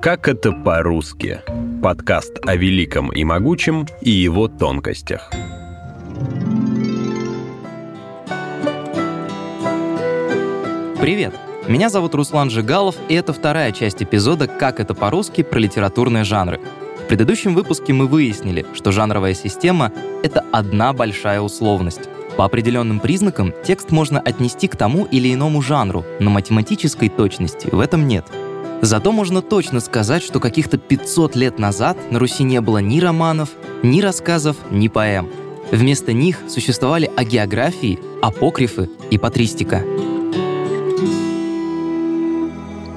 Как это по-русски? Подкаст о великом и могучем и его тонкостях. Привет! Меня зовут Руслан Жигалов, и это вторая часть эпизода «Как это по-русски» про литературные жанры. В предыдущем выпуске мы выяснили, что жанровая система — это одна большая условность. По определенным признакам текст можно отнести к тому или иному жанру, но математической точности в этом нет. Зато можно точно сказать, что каких-то 500 лет назад на Руси не было ни романов, ни рассказов, ни поэм. Вместо них существовали агеографии, апокрифы и патристика.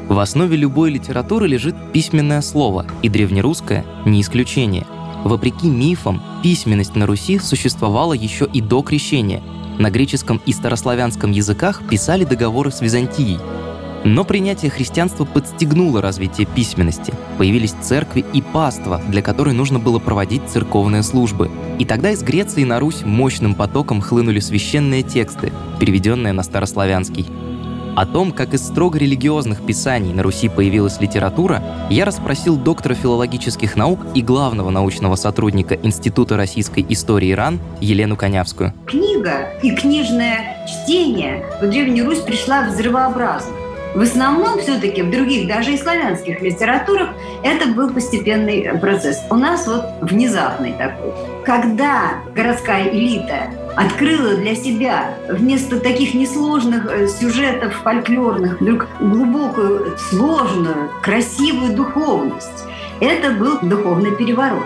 В основе любой литературы лежит письменное слово, и древнерусское — не исключение — Вопреки мифам, письменность на Руси существовала еще и до крещения. На греческом и старославянском языках писали договоры с Византией. Но принятие христианства подстегнуло развитие письменности. Появились церкви и паства, для которой нужно было проводить церковные службы. И тогда из Греции на Русь мощным потоком хлынули священные тексты, переведенные на старославянский. О том, как из строго религиозных писаний на Руси появилась литература, я расспросил доктора филологических наук и главного научного сотрудника Института российской истории РАН Елену Конявскую. Книга и книжное чтение в Древнюю Русь пришла взрывообразно. В основном все-таки в других, даже и славянских литературах, это был постепенный процесс. У нас вот внезапный такой. Когда городская элита открыла для себя вместо таких несложных э, сюжетов фольклорных вдруг глубокую, сложную, красивую духовность, это был духовный переворот.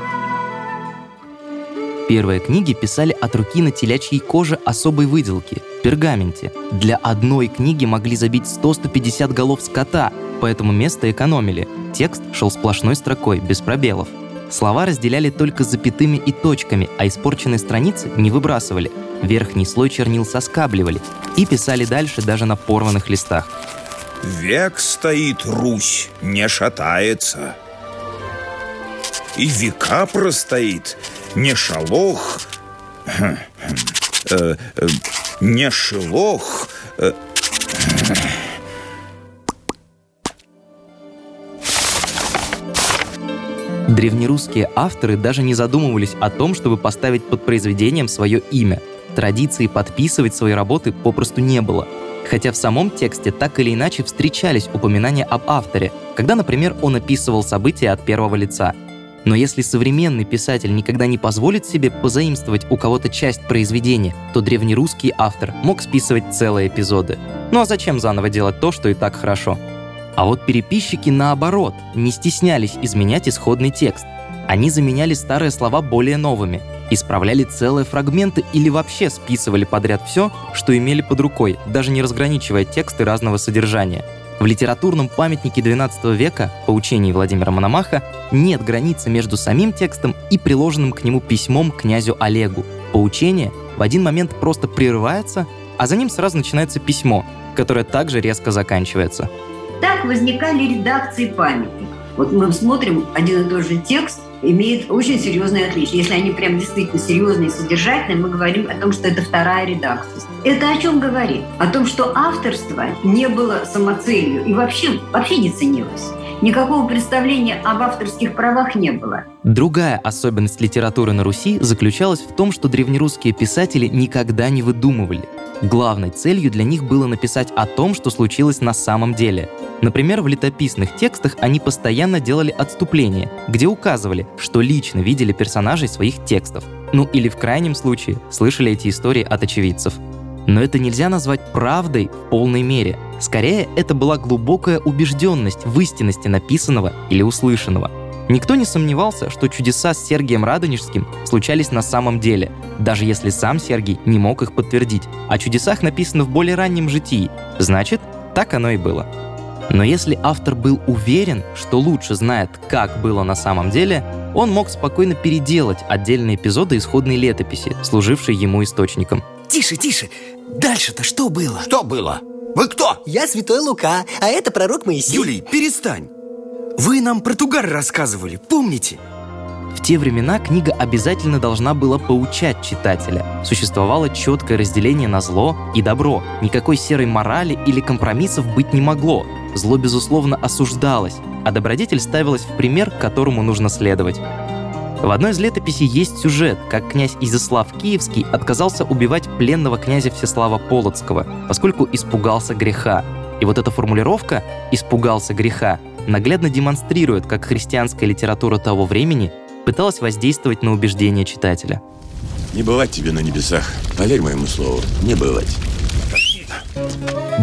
Первые книги писали от руки на телячьей коже особой выделки – пергаменте. Для одной книги могли забить 100-150 голов скота, поэтому место экономили. Текст шел сплошной строкой, без пробелов. Слова разделяли только запятыми и точками, а испорченные страницы не выбрасывали. Верхний слой чернил соскабливали и писали дальше даже на порванных листах. «Век стоит Русь, не шатается, и века простоит, не шалох, хм, хм, э, э, не шелох. Э, Древнерусские авторы даже не задумывались о том, чтобы поставить под произведением свое имя. Традиции подписывать свои работы попросту не было. Хотя в самом тексте так или иначе встречались упоминания об авторе, когда, например, он описывал события от первого лица – но если современный писатель никогда не позволит себе позаимствовать у кого-то часть произведения, то древнерусский автор мог списывать целые эпизоды. Ну а зачем заново делать то, что и так хорошо? А вот переписчики, наоборот, не стеснялись изменять исходный текст. Они заменяли старые слова более новыми, исправляли целые фрагменты или вообще списывали подряд все, что имели под рукой, даже не разграничивая тексты разного содержания – в литературном памятнике XII века по учению Владимира Мономаха нет границы между самим текстом и приложенным к нему письмом князю Олегу. Поучение в один момент просто прерывается, а за ним сразу начинается письмо, которое также резко заканчивается. Так возникали редакции памятников. Вот мы смотрим один и тот же текст, имеет очень серьезные отличия. Если они прям действительно серьезные и содержательные, мы говорим о том, что это вторая редакция. Это о чем говорит? О том, что авторство не было самоцелью и вообще, вообще не ценилось. Никакого представления об авторских правах не было. Другая особенность литературы на Руси заключалась в том, что древнерусские писатели никогда не выдумывали. Главной целью для них было написать о том, что случилось на самом деле – Например, в летописных текстах они постоянно делали отступления, где указывали, что лично видели персонажей своих текстов. Ну или в крайнем случае слышали эти истории от очевидцев. Но это нельзя назвать правдой в полной мере. Скорее, это была глубокая убежденность в истинности написанного или услышанного. Никто не сомневался, что чудеса с Сергием Радонежским случались на самом деле, даже если сам Сергий не мог их подтвердить. О чудесах написано в более раннем житии. Значит, так оно и было. Но если автор был уверен, что лучше знает, как было на самом деле, он мог спокойно переделать отдельные эпизоды исходной летописи, служившей ему источником. Тише, тише! Дальше-то что было? Что было? Вы кто? Я святой Лука, а это пророк Моисей. Юлий, перестань! Вы нам про Тугар рассказывали, помните? В те времена книга обязательно должна была поучать читателя. Существовало четкое разделение на зло и добро. Никакой серой морали или компромиссов быть не могло. Зло, безусловно, осуждалось, а добродетель ставилась в пример, которому нужно следовать. В одной из летописей есть сюжет, как князь Изяслав Киевский отказался убивать пленного князя Всеслава Полоцкого, поскольку испугался греха. И вот эта формулировка «испугался греха» наглядно демонстрирует, как христианская литература того времени пыталась воздействовать на убеждения читателя. Не бывать тебе на небесах. Поверь моему слову, не бывать.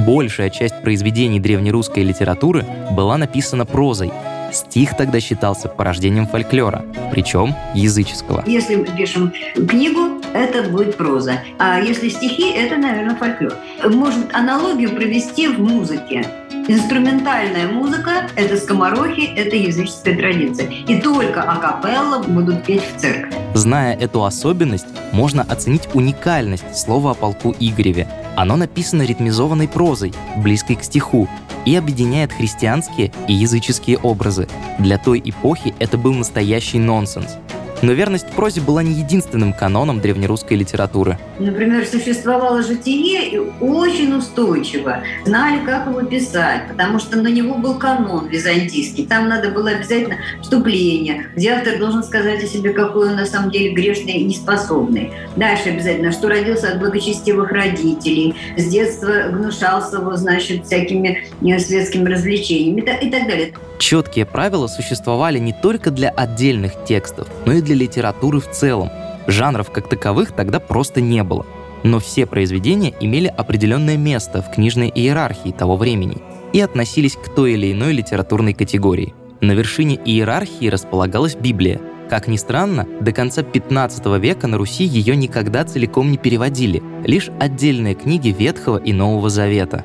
Большая часть произведений древнерусской литературы была написана прозой, Стих тогда считался порождением фольклора, причем языческого. Если мы пишем книгу, это будет проза. А если стихи, это, наверное, фольклор. Может аналогию провести в музыке. Инструментальная музыка – это скоморохи, это языческая традиция. И только акапелла будут петь в церкви. Зная эту особенность, можно оценить уникальность слова о полку Игореве. Оно написано ритмизованной прозой, близкой к стиху, и объединяет христианские и языческие образы. Для той эпохи это был настоящий нонсенс. Но верность прозе была не единственным каноном древнерусской литературы. Например, существовало житие и очень устойчиво. Знали, как его писать, потому что на него был канон византийский. Там надо было обязательно вступление, где автор должен сказать о себе, какой он на самом деле грешный и неспособный. Дальше обязательно, что родился от благочестивых родителей, с детства гнушался его, значит, всякими светскими развлечениями и так далее. Четкие правила существовали не только для отдельных текстов, но и для литературы в целом. Жанров как таковых тогда просто не было. Но все произведения имели определенное место в книжной иерархии того времени и относились к той или иной литературной категории. На вершине иерархии располагалась Библия. Как ни странно, до конца 15 века на Руси ее никогда целиком не переводили, лишь отдельные книги Ветхого и Нового Завета.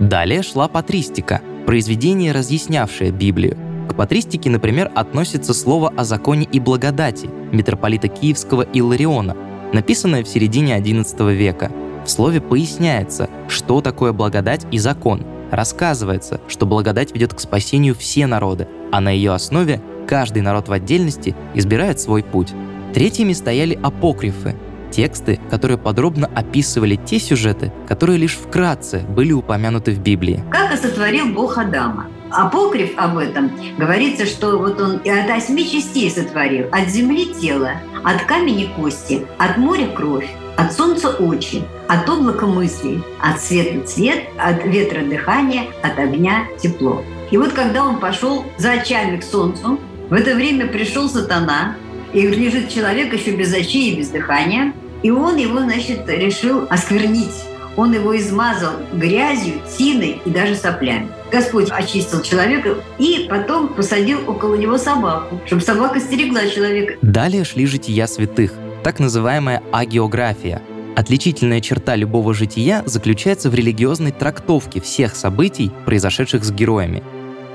Далее шла патристика – произведение, разъяснявшее Библию. К патристике, например, относится слово о законе и благодати митрополита Киевского Иллариона, написанное в середине XI века. В слове поясняется, что такое благодать и закон. Рассказывается, что благодать ведет к спасению все народы, а на ее основе каждый народ в отдельности избирает свой путь. Третьими стояли апокрифы, тексты, которые подробно описывали те сюжеты, которые лишь вкратце были упомянуты в Библии. Как и сотворил Бог Адама. Апокриф об этом говорится, что вот он и от восьми частей сотворил. От земли тело, от камени кости, от моря кровь, от солнца очи, от облака мыслей, от света цвет, от ветра дыхание, от огня тепло. И вот когда он пошел за очами к солнцу, в это время пришел сатана, и лежит человек еще без очей и без дыхания, и он его, значит, решил осквернить. Он его измазал грязью, тиной и даже соплями. Господь очистил человека и потом посадил около него собаку, чтобы собака стерегла человека. Далее шли жития святых, так называемая агиография. Отличительная черта любого жития заключается в религиозной трактовке всех событий, произошедших с героями.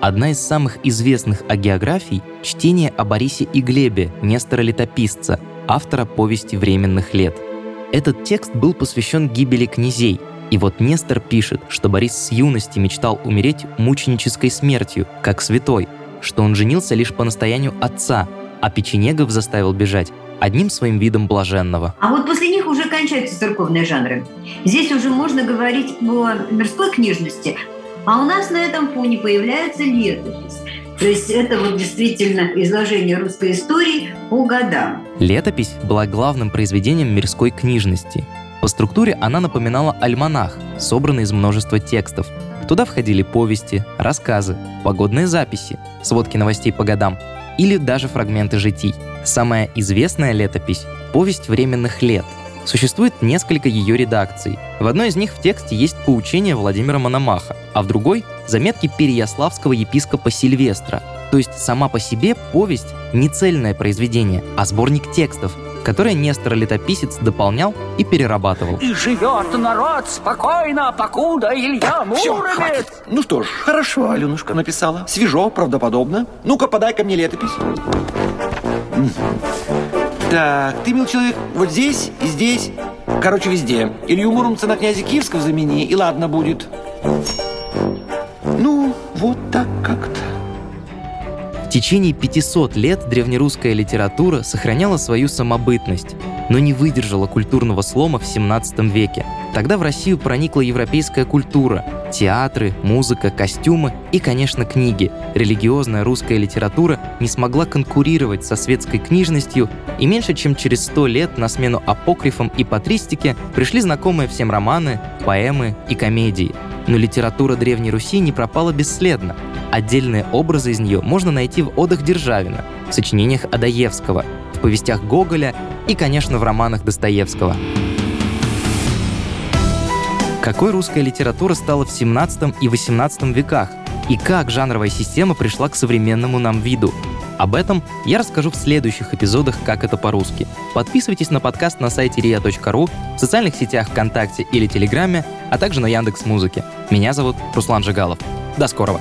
Одна из самых известных агеографий – чтение о Борисе и Глебе Нестора Летописца, автора повести временных лет. Этот текст был посвящен гибели князей, и вот Нестор пишет, что Борис с юности мечтал умереть мученической смертью, как святой, что он женился лишь по настоянию отца, а печенегов заставил бежать одним своим видом блаженного. А вот после них уже кончаются церковные жанры. Здесь уже можно говорить о мирской книжности, а у нас на этом фоне появляется летопись. То есть это вот действительно изложение русской истории по годам. Летопись была главным произведением мирской книжности. По структуре она напоминала альманах, собранный из множества текстов. Туда входили повести, рассказы, погодные записи, сводки новостей по годам или даже фрагменты житий. Самая известная летопись – «Повесть временных лет», Существует несколько ее редакций. В одной из них в тексте есть поучение Владимира Мономаха, а в другой — заметки переяславского епископа Сильвестра. То есть сама по себе повесть — не цельное произведение, а сборник текстов, которые Нестор Летописец дополнял и перерабатывал. И живет народ спокойно, покуда Илья Муромец... Все, хватит. Ну что ж, хорошо, Аленушка написала. Свежо, правдоподобно. Ну-ка, подай ко мне летопись. Так, ты, мил человек, вот здесь и здесь. Короче, везде. Илью Муромца на князя Киевского замени, и ладно будет. Ну, вот так как-то течение 500 лет древнерусская литература сохраняла свою самобытность, но не выдержала культурного слома в 17 веке. Тогда в Россию проникла европейская культура, театры, музыка, костюмы и, конечно, книги. Религиозная русская литература не смогла конкурировать со светской книжностью, и меньше чем через 100 лет на смену апокрифам и патристике пришли знакомые всем романы, поэмы и комедии. Но литература Древней Руси не пропала бесследно. Отдельные образы из нее можно найти в одах Державина, в сочинениях Адаевского, в повестях Гоголя и, конечно, в романах Достоевского. Какой русская литература стала 17 и 18 веках? И как жанровая система пришла к современному нам виду? Об этом я расскажу в следующих эпизодах «Как это по-русски». Подписывайтесь на подкаст на сайте ria.ru, в социальных сетях ВКонтакте или Телеграме, а также на Яндекс Музыке. Меня зовут Руслан Жигалов. До скорого!